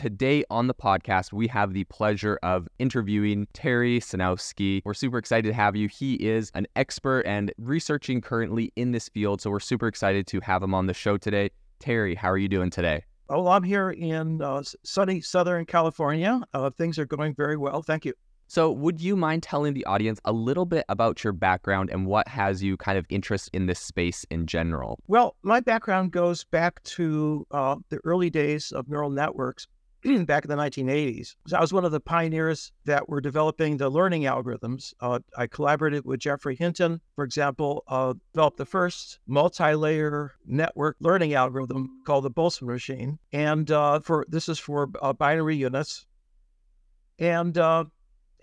today on the podcast, we have the pleasure of interviewing Terry Sejnowski. We're super excited to have you. He is an expert and researching currently in this field. So we're super excited to have him on the show today. Terry, how are you doing today? Oh, I'm here in uh, sunny Southern California. Uh, things are going very well. Thank you. So, would you mind telling the audience a little bit about your background and what has you kind of interest in this space in general? Well, my background goes back to uh, the early days of neural networks back in the 1980s. So I was one of the pioneers that were developing the learning algorithms. Uh, I collaborated with Geoffrey Hinton, for example, uh, developed the first multi-layer network learning algorithm called the Boltzmann machine, and uh, for this is for uh, binary units. And uh,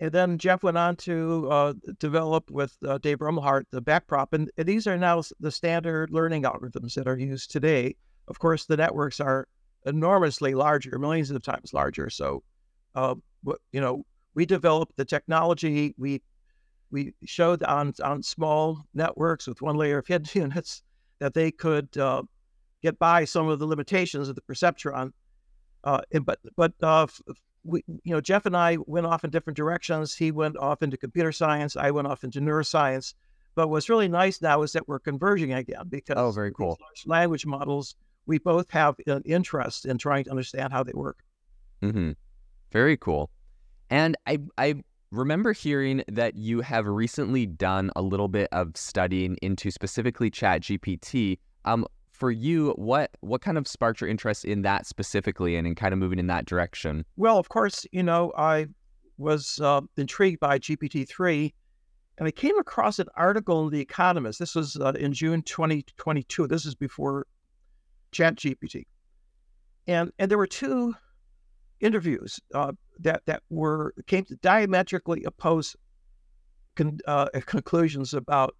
and then Jeff went on to uh, develop with uh, Dave Rumelhart the backprop. And, and these are now the standard learning algorithms that are used today. Of course, the networks are enormously larger, millions of times larger. So, uh, you know, we developed the technology. We we showed on on small networks with one layer of hidden units that they could uh, get by some of the limitations of the perceptron. Uh, but but uh, we, you know, Jeff and I went off in different directions. He went off into computer science. I went off into neuroscience. But what's really nice now is that we're converging again because oh, very cool. language models, we both have an interest in trying to understand how they work. Mm-hmm. Very cool. And I, I remember hearing that you have recently done a little bit of studying into specifically Chat GPT. Um, for you, what what kind of sparked your interest in that specifically and in kind of moving in that direction? Well, of course, you know, I was uh, intrigued by GPT-3 and I came across an article in The Economist. This was uh, in June 2022. This is before Chat GPT. And, and there were two interviews uh, that, that were came to diametrically opposed con, uh, conclusions about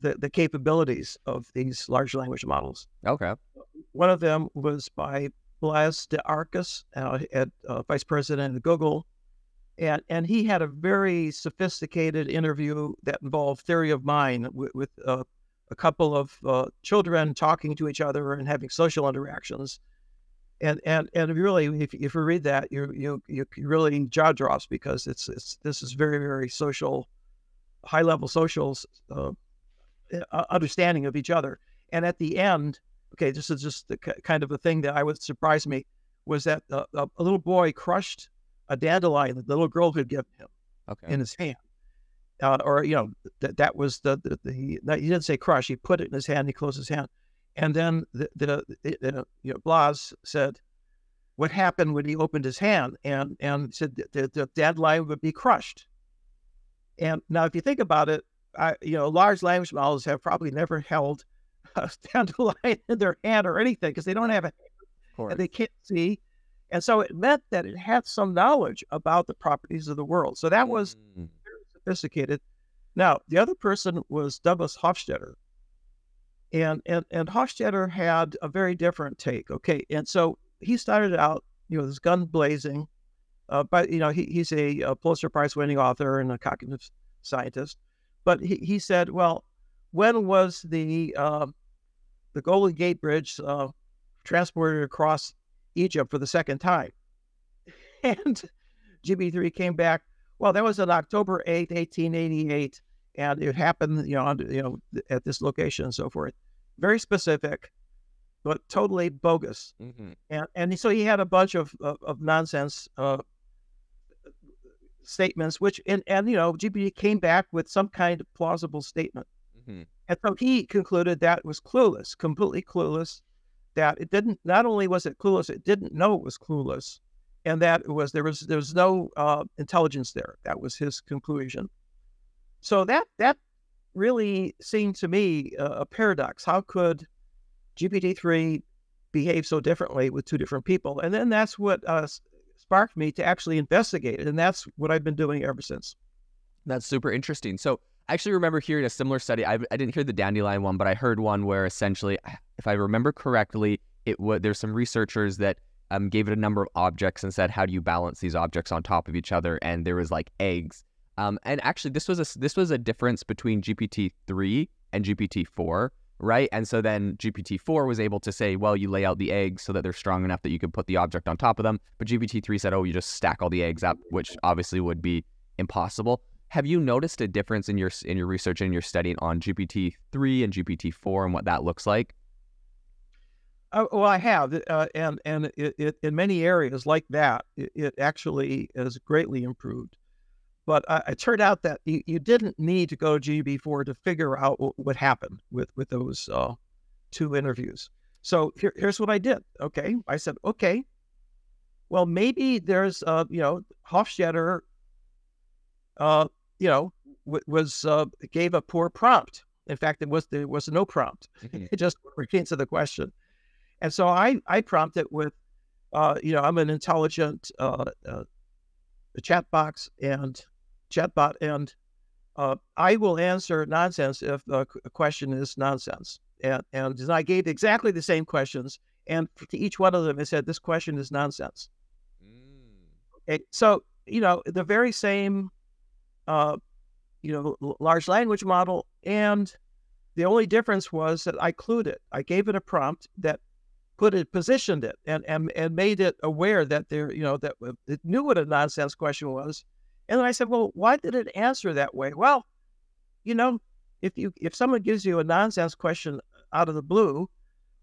the, the capabilities of these large language models. Okay. One of them was by Blaise de Arcas, uh, at uh, vice president of Google, and and he had a very sophisticated interview that involved theory of mind with, with uh, a couple of uh, children talking to each other and having social interactions. And and and really, if, if you read that, you you you really jaw drops because it's it's this is very very social, high level social uh, uh, understanding of each other. And at the end, okay, this is just the kind of a thing that I would surprise me was that uh, a, a, little boy crushed a dandelion that the little girl had given him okay. in his hand. Uh, or you know that that was the, the, the he, he, didn't say crush. He put it in his hand. He closed his hand, and then the, the, the you know Blaise said, "What happened when he opened his hand?" And and said the, the dandelion would be crushed. And now, if you think about it, I, you know, large language models have probably never held a dandelion in their hand or anything because they don't have a and they can't see. And so it meant that it had some knowledge about the properties of the world. So that was mm. Sophisticated. Now, the other person was Douglas Hofstadter. And, and and Hofstadter had a very different take. Okay. And so he started out, you know, this gun blazing. Uh, but you know, he, he's a, a Pulitzer Prize winning author and a cognitive scientist. But he, he said, well, when was the uh, the Golden Gate Bridge uh, transported across Egypt for the second time? And GPT-3 came back. Well, that was on October 8th, 1888, and it happened, you know, under, you know, at this location and so forth. Very specific, but totally bogus. Mm-hmm. And and so he had a bunch of of, of nonsense uh, statements, which and and you know GPT came back with some kind of plausible statement, mm-hmm. and so he concluded that was clueless, completely clueless. That it didn't. Not only was it clueless, it didn't know it was clueless, and that was there was there was no uh, intelligence there. That was his conclusion. So that that really seemed to me a, a paradox. How could GPT three behave so differently with two different people? And then that's what uh, sparked me to actually investigate it. And that's what I've been doing ever since. That's super interesting. So I actually remember hearing a similar study. I, I didn't hear the dandelion one, but I heard one where essentially, if I remember correctly, it would there's some researchers that um, gave it a number of objects and said, how do you balance these objects on top of each other? And there was like eggs. Um, and actually, this was a this was a difference between GPT three and GPT four. right? And so then GPT-4 was able to say, well, you lay out the eggs so that they're strong enough that you can put the object on top of them. But GPT-3 said, oh, you just stack all the eggs up, which obviously would be impossible. Have you noticed a difference in your in your research and your studying on GPT-3 and GPT-4 and what that looks like? Uh, well, I have, uh, and and it, it, in many areas like that, it, it actually is greatly improved. But uh, it turned out that you, you didn't need to go to GPT-4 to figure out what, what happened with with those uh, two interviews. So here, here's what I did. Okay, I said, okay, well maybe there's uh, you know Hofstadter, uh, you know, w- was uh, gave a poor prompt. In fact, it was there was no prompt. Mm-hmm. It just answered the question. And so I I prompt it with, uh, you know, I'm an intelligent uh, uh, chat box and chatbot, and uh, I will answer nonsense if the question is nonsense. And, and I gave exactly the same questions, and to each one of them, I said, "This question is nonsense." Mm. Okay, so you know the very same, uh, you know, large language model, and the only difference was that I clued it. I gave it a prompt that put it, positioned it, and and and made it aware that there, you know, that uh, it knew what a nonsense question was, and then I said, well, why did it answer that way? Well, you know, if you if someone gives you a nonsense question out of the blue,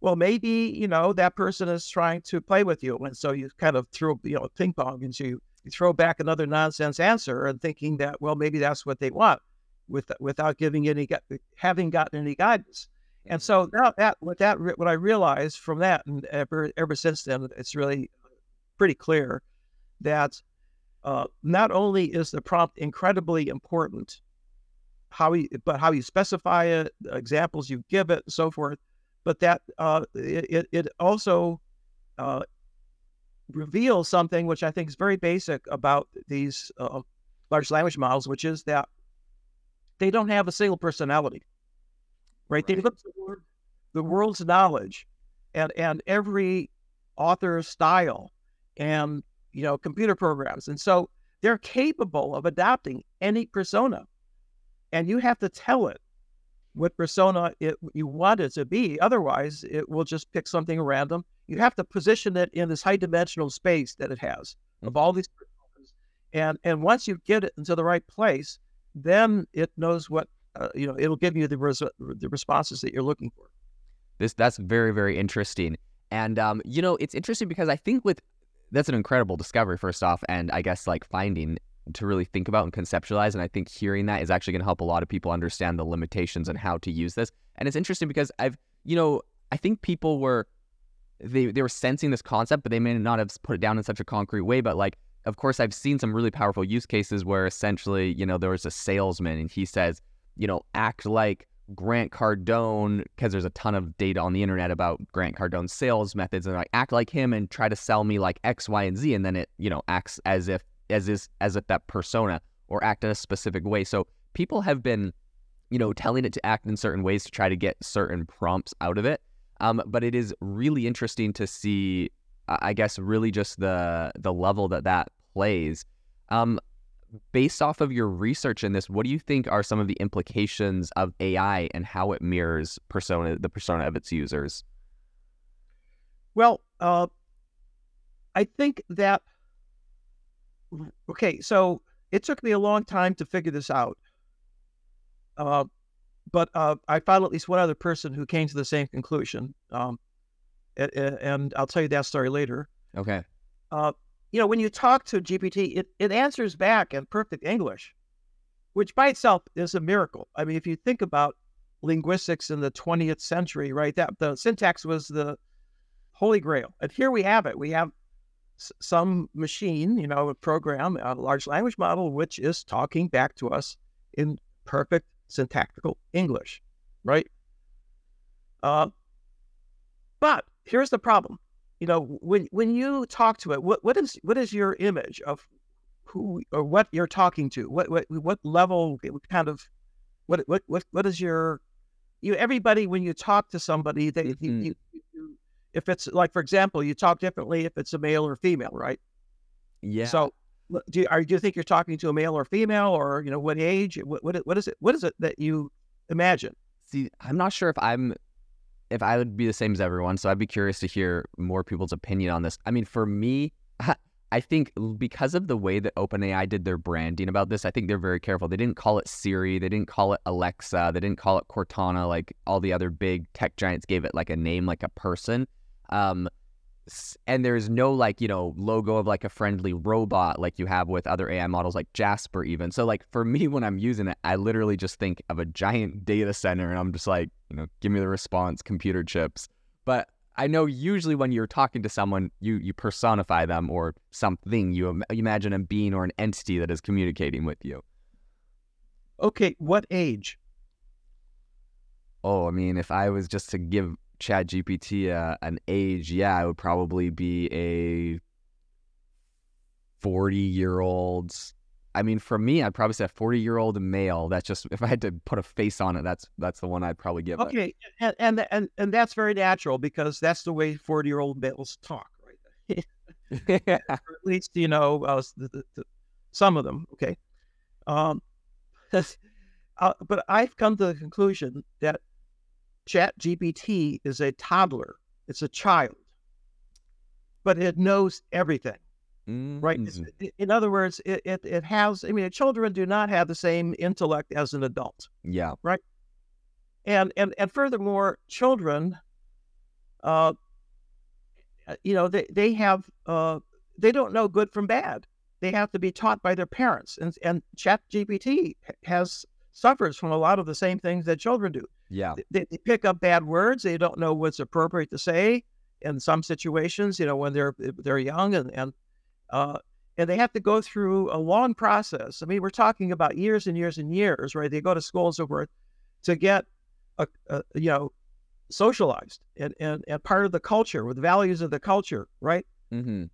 well, maybe you know that person is trying to play with you, and so you kind of throw you know ping pong, and you, you throw back another nonsense answer, and thinking that well maybe that's what they want, with without giving any having gotten any guidance. And mm-hmm. so now that what that what I realized from that, and ever ever since then, it's really pretty clear that uh, not only is the prompt incredibly important, how you, but how you specify it, the examples you give it, and so forth, but that uh, it, it also uh, reveals something which I think is very basic about these uh, large language models, which is that they don't have a single personality, right? They look toward the world's knowledge and and every author's style and you know, computer programs. And so they're capable of adapting any persona. And you have to tell it what persona it, you want it to be. Otherwise, it will just pick something random. You have to position it in this high dimensional space that it has of all these personas. And, and once you get it into the right place, then it knows what, uh, you know, it'll give you the, res- the responses that you're looking for. This That's very, very interesting. And, um, you know, it's interesting because I think with that's an incredible discovery, first off, and I guess like finding to really think about and conceptualize. And I think hearing that is actually going to help a lot of people understand the limitations and how to use this. And it's interesting because I've, you know, I think people were they they were sensing this concept, but they may not have put it down in such a concrete way. But like, of course, I've seen some really powerful use cases where essentially, you know, there was a salesman and he says, you know, act like Grant Cardone because there's a ton of data on the internet about Grant Cardone's sales methods and like act like him and try to sell me like X, Y, and Z, and then it you know acts as if as is as if that persona or act in a specific way. So people have been you know telling it to act in certain ways to try to get certain prompts out of it. Um, but it is really interesting to see, I guess, really just the the level that that plays. Um, based off of your research in this, what do you think are some of the implications of AI and how it mirrors persona, the persona of its users? Well, uh, I think that okay. So it took me a long time to figure this out, uh, but uh, I found at least one other person who came to the same conclusion, um, and, and I'll tell you that story later. Okay. You know, when you talk to GPT, it, it answers back in perfect English, which by itself is a miracle. I mean, if you think about linguistics in the 20th century, right, that the syntax was the holy grail. And here we have it. We have some machine, you know, a program, a large language model, which is talking back to us in perfect syntactical English, right? Uh, but here's the problem you know, when when you talk to it, what what is what is your image of who or what you're talking to? What what what level kind of what what what what is your you everybody when you talk to somebody they mm-hmm. you, you, if it's like for example you talk differently if it's a male or female right yeah so do you, are, do you think you're talking to a male or female or you know what age what what, what is it what is it that you imagine see i'm not sure if i'm if I would be the same as everyone. So I'd be curious to hear more people's opinion on this. I mean, for me, I think because of the way that OpenAI did their branding about this, I think they're very careful. They didn't call it Siri, they didn't call it Alexa, they didn't call it Cortana like all the other big tech giants gave it like a name like a person. Um, and there's no like you know logo of like a friendly robot like you have with other AI models like Jasper even. So like for me when I'm using it, I literally just think of a giant data center and I'm just like you know give me the response computer chips. But I know usually when you're talking to someone, you you personify them or something. You, you imagine a being or an entity that is communicating with you. Okay, what age? Oh, I mean, if I was just to give Chat GPT uh, an age, yeah, I would probably be a forty-year-old I mean, for me, I'd probably say a 40 year old male. That's just if I had to put a face on it, that's that's the one I'd probably give. Okay, and, and and and that's very natural because that's the way 40 year old males talk, right? at least you know uh, the, the, the, some of them. Okay, um, uh, but I've come to the conclusion that Chat GPT is a toddler. It's a child, but it knows everything. Mm-hmm. Right. in other words, it, it, it has, I mean, children do not have the same intellect as an adult. Yeah. Right. And, and, and furthermore, children, uh, uh, you know, they, they have, uh, they don't know good from bad. They have to be taught by their parents. And, and Chat GPT has, suffers from a lot of the same things that children do. Yeah. They, they pick up bad words. They don't know what's appropriate to say in some situations, you know, when they're, they're young and, and, uh, and they have to go through a long process. I mean, we're talking about years and years and years, right? They go to school and so forth to get, a, a you know, socialized and, and, and part of the culture with the values of the culture, right? Mm-hmm.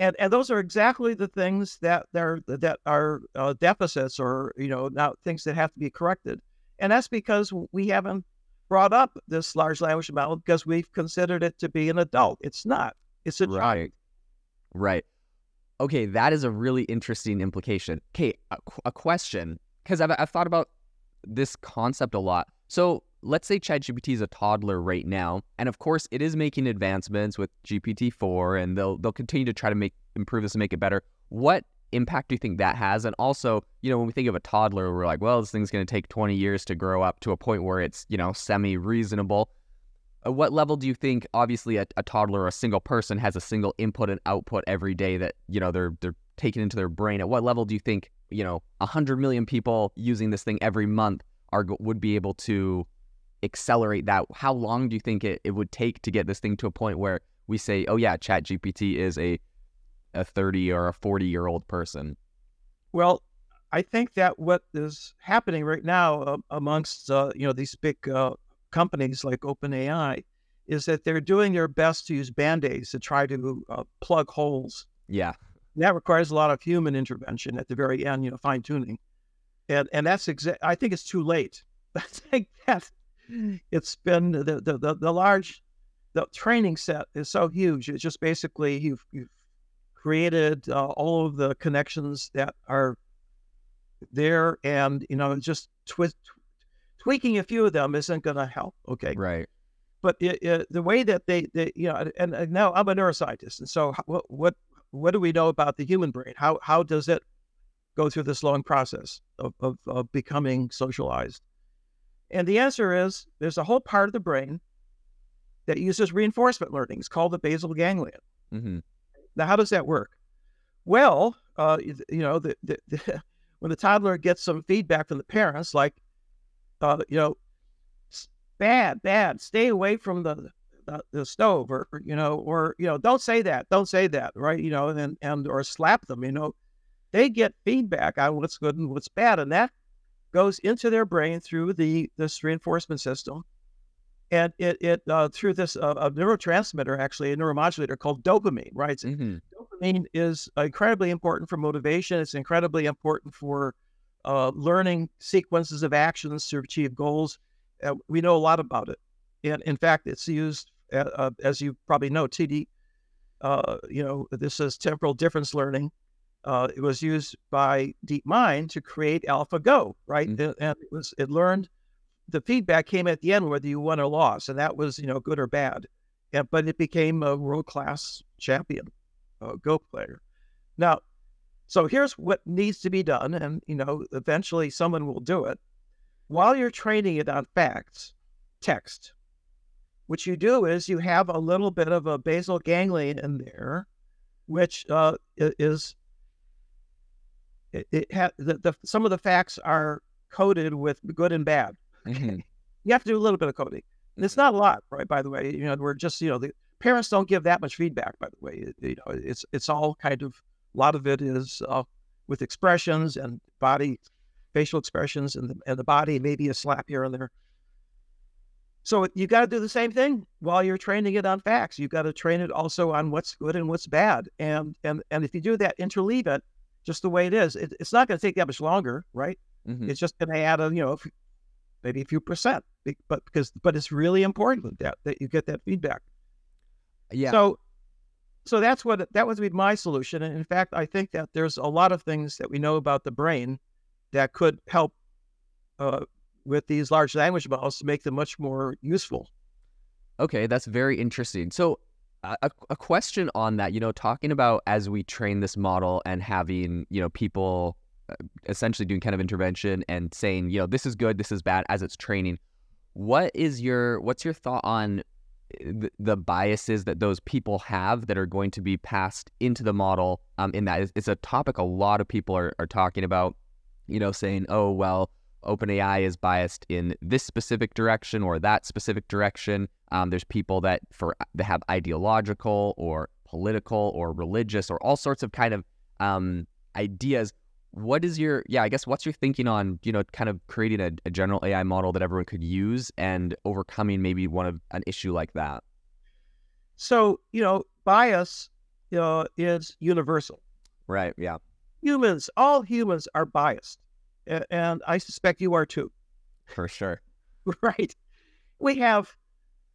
And and those are exactly the things that are that are uh, deficits or you know now things that have to be corrected, and that's because we haven't brought up this large language model because we've considered it to be an adult. It's not. It's a right. child. Right okay, that is a really interesting implication. Okay, a, a question, because I've, I've thought about this concept a lot. So let's say ChatGPT is a toddler right now, and of course it is making advancements with GPT-4, and they'll they'll continue to try to make improve this and make it better. What impact do you think that has? And also, you know, when we think of a toddler, we're like, well, this thing's going to take 20 years to grow up to a point where it's you know semi reasonable. At what level do you think obviously a, a toddler or a single person has a single input and output every day that you know they're they're taking into their brain at what level do you think you know 100 million people using this thing every month are would be able to accelerate that how long do you think it, it would take to get this thing to a point where we say oh yeah chat gpt is a a 30 or a 40 year old person well i think that what is happening right now uh, amongst uh, you know these big uh, companies like OpenAI is that they're doing their best to use band aids to try to uh, plug holes. Yeah. that requires a lot of human intervention at the very end, you know, fine tuning. And, and that's exact. I think it's too late. I think that it's been the, the, the, the, large, the training set is so huge. It's just basically you've, you've created uh, all of the connections that are there and, you know, just twist, tweaking a few of them isn't going to help. Okay. Right. But it, it, the way that they, they you know, and, and, now I'm a neuroscientist. And so what, what, what do we know about the human brain? How, how does it go through this long process of, of, of becoming socialized? And the answer is there's a whole part of the brain that uses reinforcement learning. It's called the basal ganglion. Mm-hmm. Now, how does that work? Well, uh, you know, the, the, the, when the toddler gets some feedback from the parents, like uh, you know, bad, bad, stay away from the, the, the stove or, you know, or, you know, don't say that, don't say that, right? You know, and, and, or slap them, you know, they get feedback on what's good and what's bad. And that goes into their brain through the, this reinforcement system. And it, it uh, through this uh, a neurotransmitter, actually a neuromodulator called dopamine, right? Mm-hmm. Dopamine is incredibly important for motivation. It's incredibly important for uh, learning sequences of actions to achieve goals. Uh, we know a lot about it. And in fact, it's used, uh, uh as you probably know, TD, uh, you know, this is temporal difference learning. Uh, it was used by DeepMind to create AlphaGo, right? Mm-hmm. And it was it learned the feedback came at the end whether you won or lost, and that was you know good or bad. But it became a world class champion, uh, Go player. Now, so here's what needs to be done, and you know eventually someone will do it. While you're training it on facts, text, what you do is you have a little bit of a basal ganglion in there, which uh, is it, it ha- the, the some of the facts are coded with good and bad. Mm-hmm. You have to do a little bit of coding. And it's not a lot, right? By the way, you know, we're just, you know, the parents don't give that much feedback, by the way. It, you know, it's it's all kind of a lot of it is uh, with expressions and body facial expressions and the, and the body, maybe a slap here and there. So you got to do the same thing while you're training it on facts. You got to train it also on what's good and what's bad. And and and if you do that, interleave it just the way it is. It, it's not going to take that much longer, right? Mm-hmm. It's just going to add a you know maybe a few percent, but because but it's really important that that you get that feedback. Yeah. So so that's what that would be my solution. And in fact, I think that there's a lot of things that we know about the brain that could help uh, with these large language models to make them much more useful. Okay, that's very interesting. So a, a question on that, you know, talking about as we train this model and having, you know, people essentially doing kind of intervention and saying, you know, this is good, this is bad as it's training. What is your what's your thought on the, the biases that those people have that are going to be passed into the model? Um, in that it's a topic a lot of people are, are talking about. You know, saying, oh well, OpenAI is biased in this specific direction or that specific direction. Um, there's people that for that have ideological or political or religious or all sorts of kind of um, ideas. What is your yeah? I guess what's your thinking on you know kind of creating a, a general AI model that everyone could use and overcoming maybe one of an issue like that? So you know, bias uh, is universal. Right. Yeah. Humans, all humans are biased and I suspect you are too. For sure. Right. We have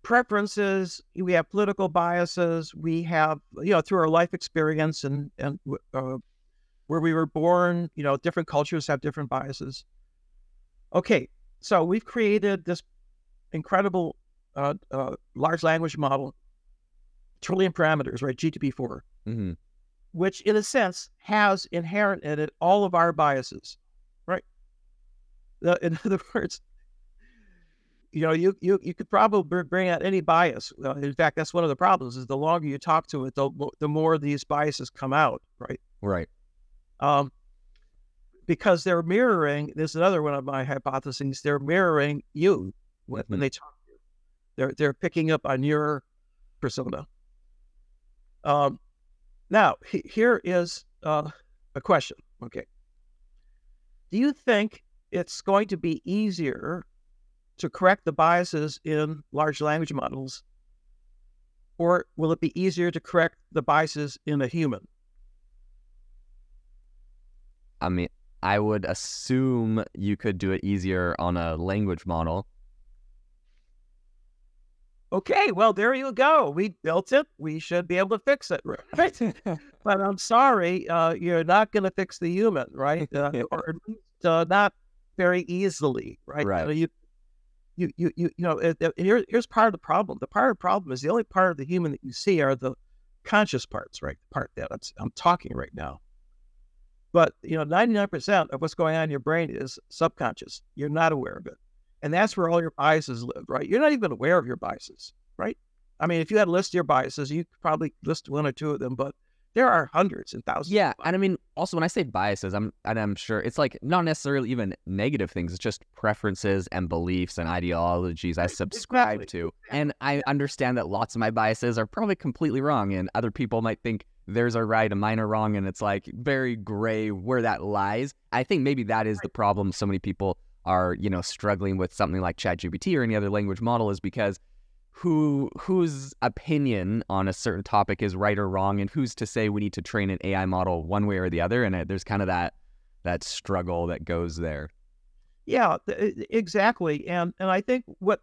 preferences, we have political biases, we have, you know, through our life experience and, and uh, where we were born, you know, different cultures have different biases. Okay, so we've created this incredible uh, uh, large language model, trillion parameters, right? GTP4, mm-hmm. which in a sense has inherent in it all of our biases. Right? In other words, you know, you you you could probably bring out any bias. Uh, in fact, that's one of the problems: is the longer you talk to it, the the more these biases come out. Right. Right. Um, because they're mirroring. There's another one of my hypotheses. They're mirroring you when, mm-hmm. when they talk to you. They're they're picking up on your persona. Um, now he, here is uh, a question. Okay. Do you think it's going to be easier to correct the biases in large language models? Or will it be easier to correct the biases in a human? I mean, I would assume you could do it easier on a language model. Okay, well, there you go. We built it. We should be able to fix it, right? but I'm sorry, uh, you're not going to fix the human, right? Uh, or uh, not very easily, right? Right. You, you, you, you, you know, it, it, here, here's part of the problem. The part of the problem is the only part of the human that you see are the conscious parts, right? The part that I'm, I'm talking right now. But you know, 99% of what's going on in your brain is subconscious. You're not aware of it. And that's where all your biases live, right? You're not even aware of your biases, right? I mean, if you had a list of your biases, you could probably list one or two of them, but there are hundreds and thousands. Yeah, and I mean, also when I say biases, I'm and I'm sure it's like not necessarily even negative things. It's just preferences and beliefs and ideologies I subscribe exactly. to, and I understand that lots of my biases are probably completely wrong, and other people might think theirs a right and mine are wrong, and it's like very gray where that lies. I think maybe that is the problem. So many people are you know struggling with something like ChatGPT or any other language model is because who whose opinion on a certain topic is right or wrong and who's to say we need to train an AI model one way or the other and uh, there's kind of that that struggle that goes there. Yeah, exactly. And and I think what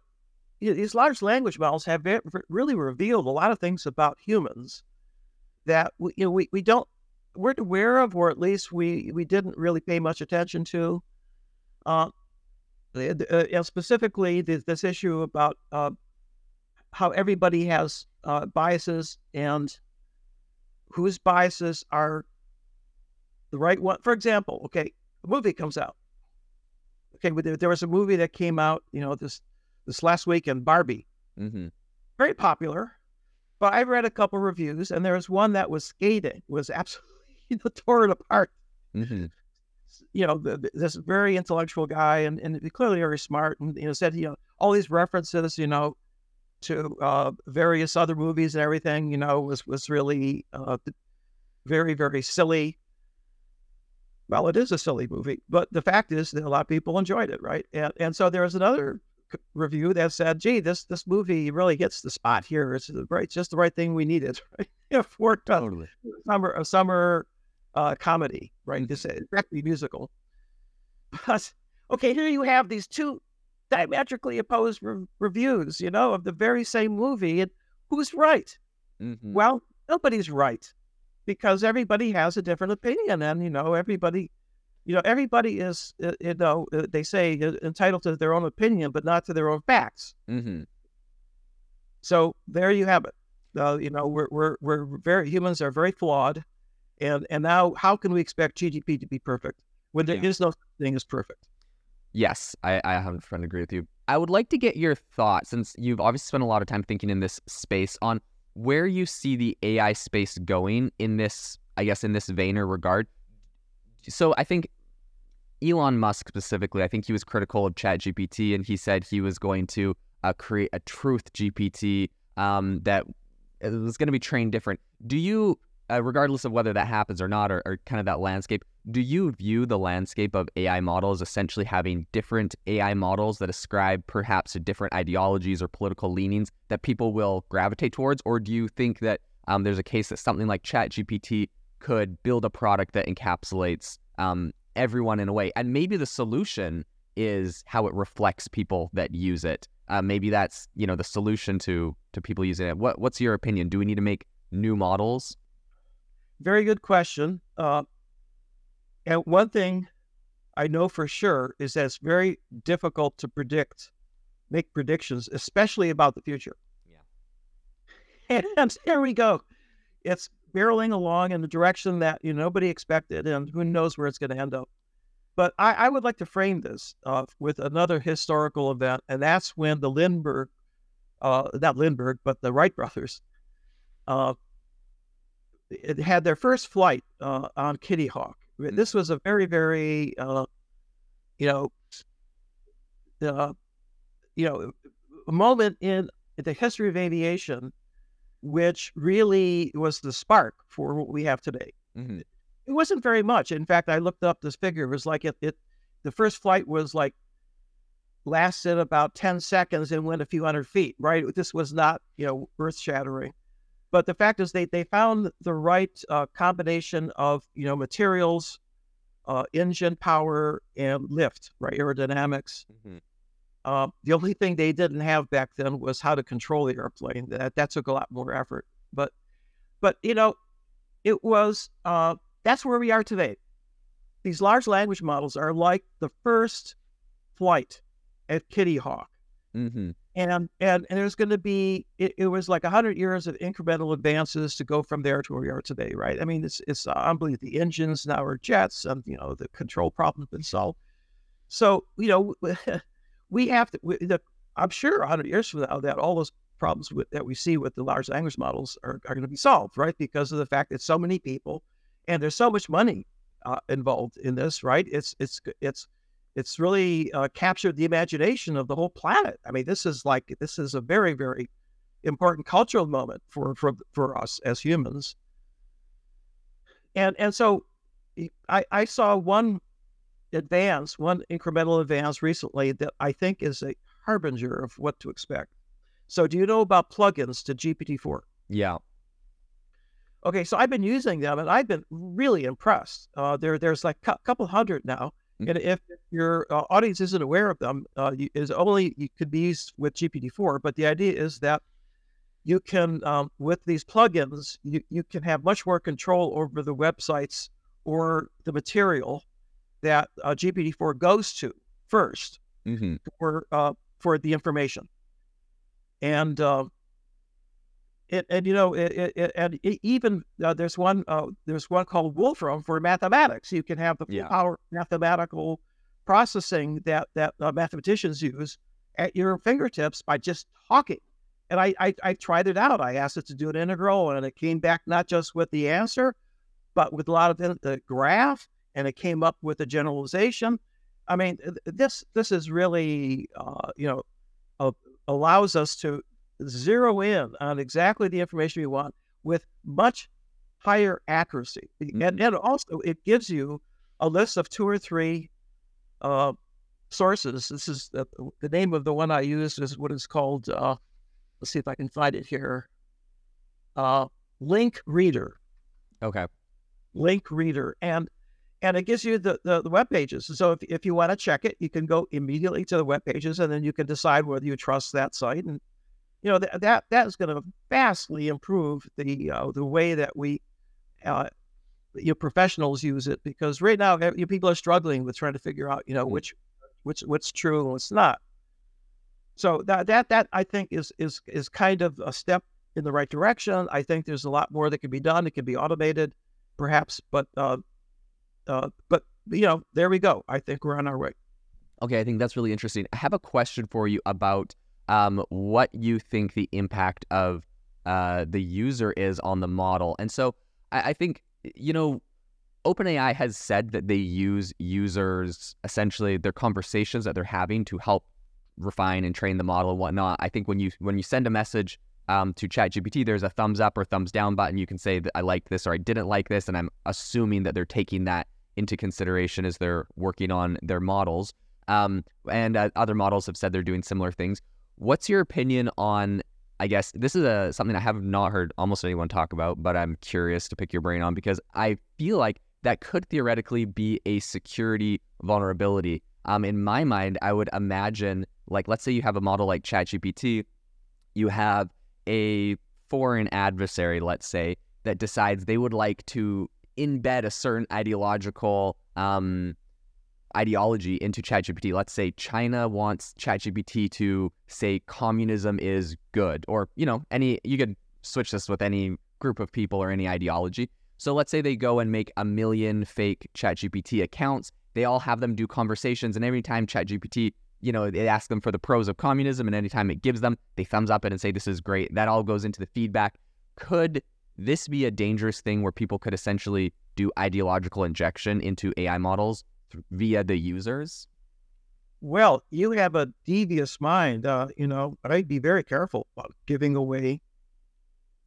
these large language models have really revealed a lot of things about humans that we, you know we, we don't we're aware of or at least we we didn't really pay much attention to. Uh, uh, uh, and specifically this, this issue about uh, how everybody has uh, biases and whose biases are the right one. For example, okay, a movie comes out. Okay, there was a movie that came out, you know, this this last weekend, Barbie. Mm-hmm. Very popular, but I read a couple reviews, and there was one that was scathing, was absolutely you know, tore it apart. Mm-hmm. You know, the, this very intellectual guy, and, and clearly very smart, and you know, said you know all these references, you know, to uh, various other movies and everything, you know, was was really uh, very very silly. Well, it is a silly movie, but the fact is that a lot of people enjoyed it, right? And and so there was another review that said, "Gee, this this movie really hits the spot here. It's the right, just the right thing we needed, right? If worked totally. summer a summer uh, comedy, right? Just directly musical. But okay, here you have these two diametrically opposed re- reviews, you know, of the very same movie, and who's right? Mm-hmm. Well, nobody's right because everybody has a different opinion, and you know, everybody, you know, everybody is, uh, you know, uh, they say uh, entitled to their own opinion, but not to their own facts. Mm-hmm. So there you have it. Uh, you know, we're we're we're very humans are very flawed, and and now how can we expect GDP to be perfect when there yeah. is no thing as perfect? Yes, I, I 100% agree with you. I would like to get your thoughts, since you've obviously spent a lot of time thinking in this space, on where you see the AI space going in this, I guess, in this vein or regard. So I think Elon Musk specifically, I think he was critical of ChatGPT, and he said he was going to uh, create a truth GPT um, that was going to be trained different. Do you uh, regardless of whether that happens or not, or, or, kind of that landscape, do you view the landscape of AI models essentially having different AI models that ascribe perhaps to different ideologies or political leanings that people will gravitate towards? Or do you think that um, there's a case that something like ChatGPT could build a product that encapsulates um, everyone in a way? And maybe the solution is how it reflects people that use it. Uh, maybe that's you know the solution to to people using it. What what's your opinion? Do we need to make new models very good question. Uh, and one thing I know for sure is that it's very difficult to predict, make predictions, especially about the future. Yeah. And there we go. It's barreling along in the direction that you know, nobody expected, and who knows where it's going to end up. But I, I, would like to frame this uh, with another historical event, and that's when the Lindbergh, uh, not Lindbergh, but the Wright brothers, uh, it had their first flight uh, on Kitty Hawk. Mm. This was a very, very, uh, you know, uh, you know, moment in the history of aviation, which really was the spark for what we have today. Mm-hmm. It wasn't very much. In fact, I looked up this figure. It was like it, it the first flight was like lasted about 10 seconds and went a few hundred feet, right? This was not, you know, earth shattering. But the fact is, they they found the right uh, combination of you know materials, uh, engine power, and lift, right? Aerodynamics. Mm-hmm. Uh, the only thing they didn't have back then was how to control the airplane. That that took a lot more effort. But but you know, it was uh, that's where we are today. These large language models are like the first flight at Kitty Hawk. Mm-hmm and and and there's going to be it, it was like 100 years of incremental advances to go from there to where we are today right i mean it's it's uh, unbelievable the engines now are jets and you know the control problems been solved so you know we have to we, the, i'm sure 100 years from now that all those problems with, that we see with the large language models are, are going to be solved right because of the fact that so many people and there's so much money uh, involved in this right it's it's it's it's really uh, captured the imagination of the whole planet. I mean, this is like this is a very very important cultural moment for for for us as humans. And and so I I saw one advance, one incremental advance recently that I think is a harbinger of what to expect. So do you know about plugins to GPT-4? Yeah. Okay, so I've been using them and I've been really impressed. Uh, there, there's like a couple hundred now, Mm-hmm. And if your uh, audience isn't aware of them, uh, is only you could be used with GPT-4. But the idea is that you can, um, with these plugins, you, you can have much more control over the websites or the material that uh, GPT-4 goes to first. Mm-hmm. for uh, for the information, and uh, it and you know it, it, it- and it, even uh, there's one uh, there's one called Wolfram for mathematics. You can have the Yeah. power mathematical processing that that uh, mathematicians use at your fingertips by just talking. And I, I I tried it out. I asked it to do an integral, and it came back not just with the answer, but with a lot of the graph, and it came up with a generalization. I mean, this this is really uh, you know uh, allows us to zero in on exactly the information we want with much higher accuracy, and, and also it gives you a list of two or three uh, sources. This is the, the name of the one I use is what is called. Uh, let's see if I can find it here. Uh, link reader Okay. link reader and and it gives you the, the, the web pages so if, if you want to check it you can go immediately to the web pages and then you can decide whether you trust that site and you know that that, that is going to vastly improve the uh, the way that we uh, you know, professionals use it because right now ev- you people are struggling with trying to figure out you know Mm. which which what's true and what's not so that that that I think is is is kind of a step in the right direction. I think there's a lot more that can be done. It can be automated, perhaps, but uh, uh, but you know, there we go. I think we're on our way. Okay, I think that's really interesting. I have a question for you about um, what you think the impact of uh, the user is on the model. And so I, I think, you know, OpenAI has said that they use users, essentially their conversations that they're having to help refine and train the model and whatnot. I think when you when you send a message um, to ChatGPT, there's a thumbs up or thumbs down button. You can say that I like this or I didn't like this, and I'm assuming that they're taking that into consideration as they're working on their models. Um, and uh, other models have said they're doing similar things. What's your opinion on? I guess this is a something I have not heard almost anyone talk about, but I'm curious to pick your brain on because I feel like that could theoretically be a security vulnerability. Um, in my mind, I would imagine, like, let's say you have a model like ChatGPT, you have a foreign adversary, let's say, that decides they would like to embed a certain ideological um, ideology into ChatGPT. Let's say China wants ChatGPT to say communism is good, or you know, any you could switch this with any group of people or any ideology. So let's say they go and make a million fake ChatGPT accounts. They all have them do conversations, and every time ChatGPT, you know, they ask them for the pros of communism, and anytime it gives them, they thumbs up it and say this is great. That all goes into the feedback. Could this be a dangerous thing where people could essentially do ideological injection into AI models th- via the users? Well, you have a devious mind. Uh, you know, I'd be very careful about giving away,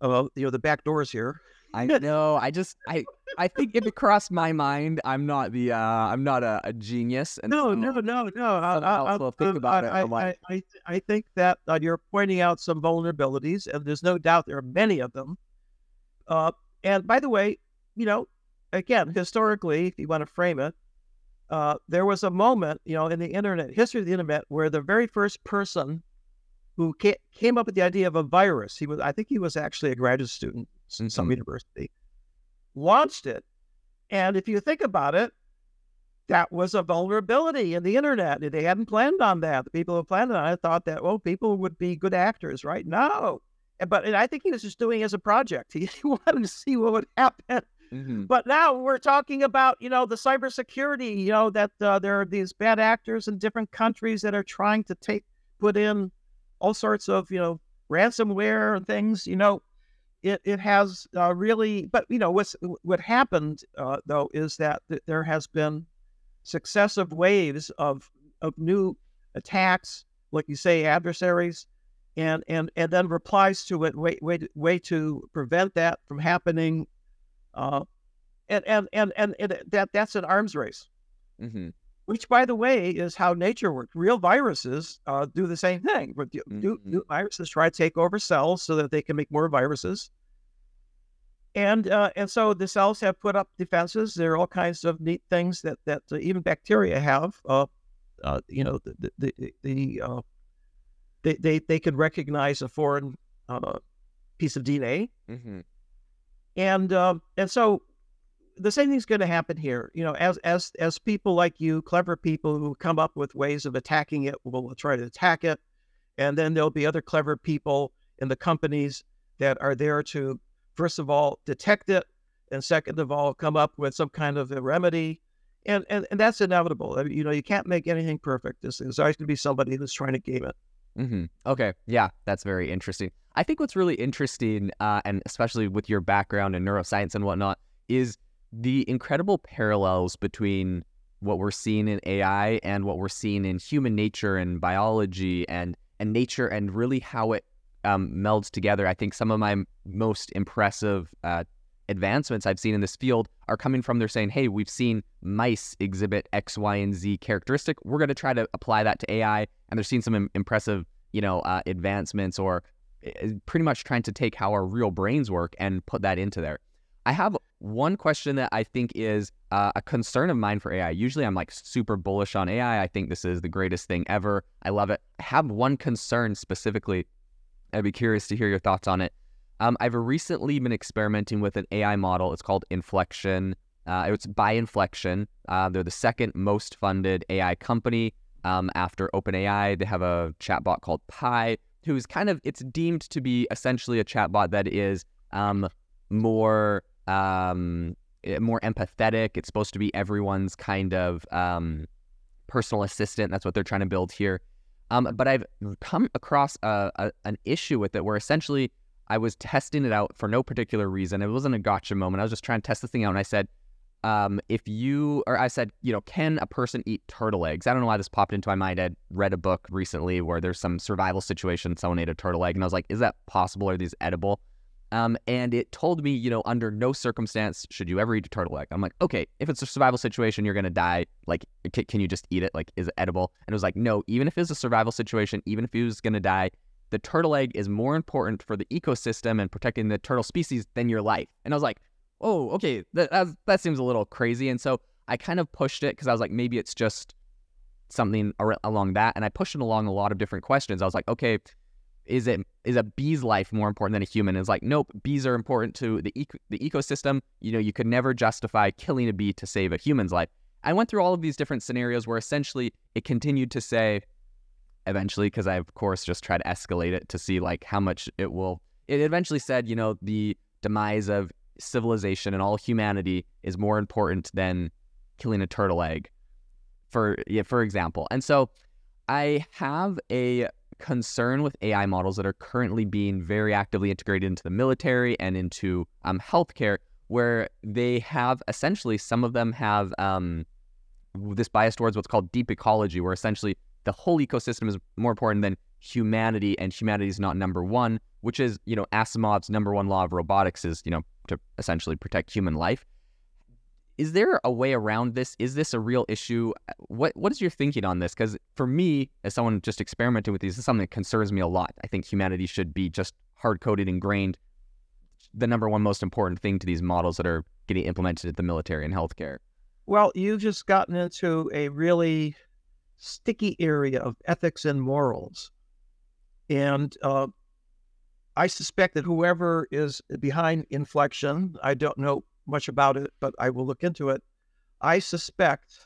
uh, you know, the back doors here. I know. I just I I think if it crossed my mind, I'm not the uh I'm not a, a genius. And No, no, no, no. I, I, will think about it I, lot. I, I, I think that uh, you're pointing out some vulnerabilities, and there's no doubt there are many of them. Uh, and by the way, you know, again, historically, if you want to frame it, uh, there was a moment, you know, in the internet history of the internet where the very first person who ca- came up with the idea of a virus, he was, I think, he was actually a graduate student in some Mhm. university, launched it. And if you think about it, that was a vulnerability in the internet. They hadn't planned on that. The people who planned on it thought that, well, people would be good actors, right? No. But and I think he was just doing it as a project. He wanted to see what would happen. Mhm. But now we're talking about, you know, the cybersecurity, you know, that uh, there are these bad actors in different countries that are trying to take, put in all sorts of, you know, ransomware and things, you know, it, it has uh, really, but, you know, what's, what happened, uh, though, is that th- there has been successive waves of, of new attacks, like you say, adversaries, and, and, and then replies to it, way, way, way to prevent that from happening uh, and, and and and and that that's an arms race, Mhm. which, by the way, is how nature works. Real viruses uh, do the same thing. But do, do, Mhm. do viruses try to take over cells so that they can make more viruses? And uh, and so the cells have put up defenses. There are all kinds of neat things that that uh, even bacteria have. Uh, uh, you know, the the the, the uh, they, they they can recognize a foreign uh, piece of DNA Mhm. and um, and so the same thing's going to happen here. You know, as as as people like you, clever people who come up with ways of attacking it, will try to attack it, and then there'll be other clever people in the companies that are there to, first of all, detect it, and second of all, come up with some kind of a remedy. And, and, and that's inevitable. I mean, you know, you can't make anything perfect. There's, there's always going to be somebody who's trying to game it. Mm-hmm. Okay. Yeah, that's very interesting. I think what's really interesting, uh, and especially with your background in neuroscience and whatnot, is the incredible parallels between what we're seeing in AI and what we're seeing in human nature and biology and and nature and really how it um, melds together. I think some of my most impressive uh, advancements I've seen in this field are coming from they're saying, hey, we've seen mice exhibit X, Y, and Z characteristic. We're going to try to apply that to AI, and they're seeing some Im- impressive, you know, uh, advancements or uh, pretty much trying to take how our real brains work and put that into there. I have one question that I think is uh, a concern of mine for AI. Usually I'm like super bullish on AI. I think this is the greatest thing ever. I love it. I have one concern specifically. I'd be curious to hear your thoughts on it. Um, I've recently been experimenting with an AI model. It's called Inflection. Uh, it's by Inflection. Uh, they're the second most funded AI company um, after OpenAI. They have a chatbot called Pi, who's kind of it's deemed to be essentially a chatbot that is um, more um, eh, more empathetic. It's supposed to be everyone's kind of um, personal assistant. That's what they're trying to build here. Um, but I've come across a, a, an issue with it where essentially I was testing it out for no particular reason. It wasn't a gotcha moment. I was just trying to test this thing out, and I said, um, if you, or I said, you know, can a person eat turtle eggs? I don't know why this popped into my mind. I'd read a book recently where there's some survival situation. Someone ate a turtle egg, and I was like, is that possible? Are these edible? Um, and it told me, you know, under no circumstance should you ever eat a turtle egg. I'm like, okay, if it's a survival situation, you're gonna die. Like, can, you just eat it? Like, is it edible? And it was like, no. Even if it's a survival situation, even if he was gonna die, the turtle egg is more important for the ecosystem and protecting the turtle species than your life. And I was like, oh, okay, that that, that seems a little crazy. And so I kind of pushed it because I was like, maybe it's just something along that. And I pushed it along a lot of different questions. I was like, okay, is it is a bee's life more important than a human? It's like, nope, bees are important to the eco- the ecosystem. You know, you could never justify killing a bee to save a human's life. I went through all of these different scenarios where essentially it continued to say, eventually, because I of course just try to escalate it to see like how much it will. It eventually said, you know, the demise of civilization and all humanity is more important than killing a turtle egg, for yeah, for example. And so I have a concern with AI models that are currently being very actively integrated into the military and into um, healthcare, where they have essentially some of them have um, this bias towards what's called deep ecology, where essentially the whole ecosystem is more important than humanity, and humanity is not number one, which is you know Asimov's number one law of robotics is you know to essentially protect human life is there a way around this? Is this a real issue? What what is your thinking on this? Because for me, as someone just experimenting with these, this is something that concerns me a lot. I think humanity should be just hard coded, ingrained, the number one most important thing to these models that are getting implemented at the military and healthcare. Well, you've just gotten into a really sticky area of ethics and morals, and uh, I suspect that whoever is behind inflection, I don't know much about it, but I will look into it. I suspect,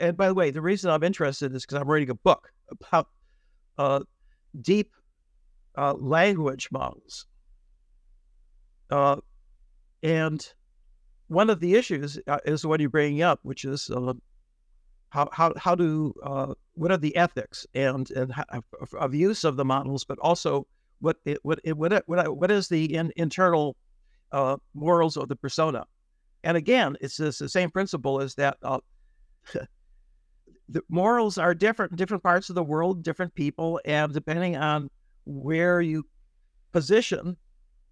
and by the way, the reason I'm interested is because I'm reading a book about uh, deep uh, language models. Uh, and one of the issues uh, is what you're bringing up, which is uh, how, how, how do, uh, what are the ethics and, and how, of use of the models, but also what, it, what, it, what, what, what is the in, internal morals of the persona? And again, it's the same principle as that uh, the morals are different different parts of the world, different people, and depending on where you position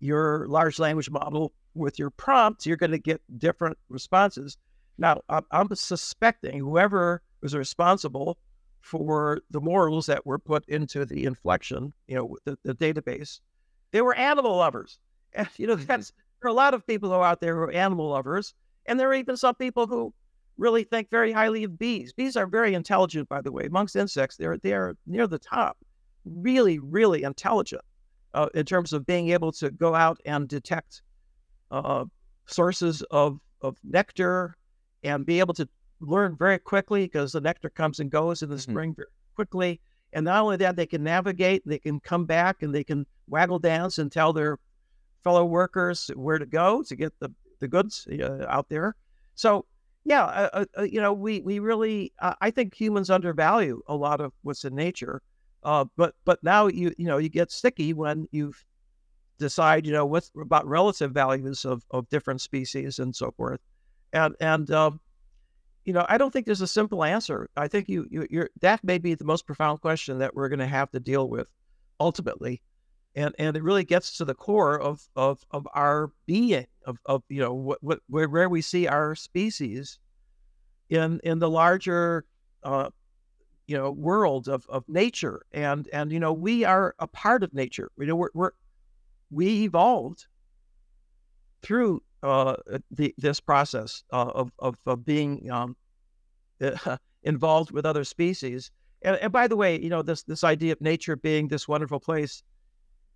your large language model with your prompts, you're going to get different responses. Now, I'm suspecting whoever was responsible for the morals that were put into the inflection, you know, the, the database, they were animal lovers. And, you know, that's there are a lot of people who are out there who are animal lovers, and there are even some people who really think very highly of bees. Bees are very intelligent, by the way. Amongst insects, they're they're near the top. Really, really intelligent uh, in terms of being able to go out and detect uh, sources of of nectar and be able to learn very quickly because the nectar comes and goes in the Mhm. spring very quickly. And not only that, they can navigate, they can come back and they can waggle dance and tell their fellow workers where to go to get the, the goods uh, out there. So, yeah, uh, uh, uh, you know, we we really, uh, I think humans undervalue a lot of what's in nature. Uh, but but now you you know you get sticky when you decide you know what about relative values of of different species and so forth, and and um, you know I don't think there's a simple answer. I think you you you're that may be the most profound question that we're going to have to deal with ultimately, and and it really gets to the core of of of our being of of you know what what where where we see our species in in the larger uh, you know world of of nature. And and you know we are a part of nature. You know we're, we're we evolved through uh the this process uh, of, of of being um involved with other species and, and by the way you know this this idea of nature being this wonderful place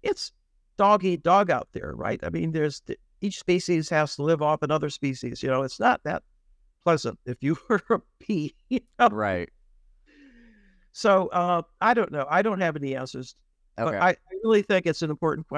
it's dog eat dog out there right i mean there's each species has to live off another species you know it's not that pleasant if you were a bee you know? Right. So uh, I don't know. I don't have any answers, but I, I really think it's an important question.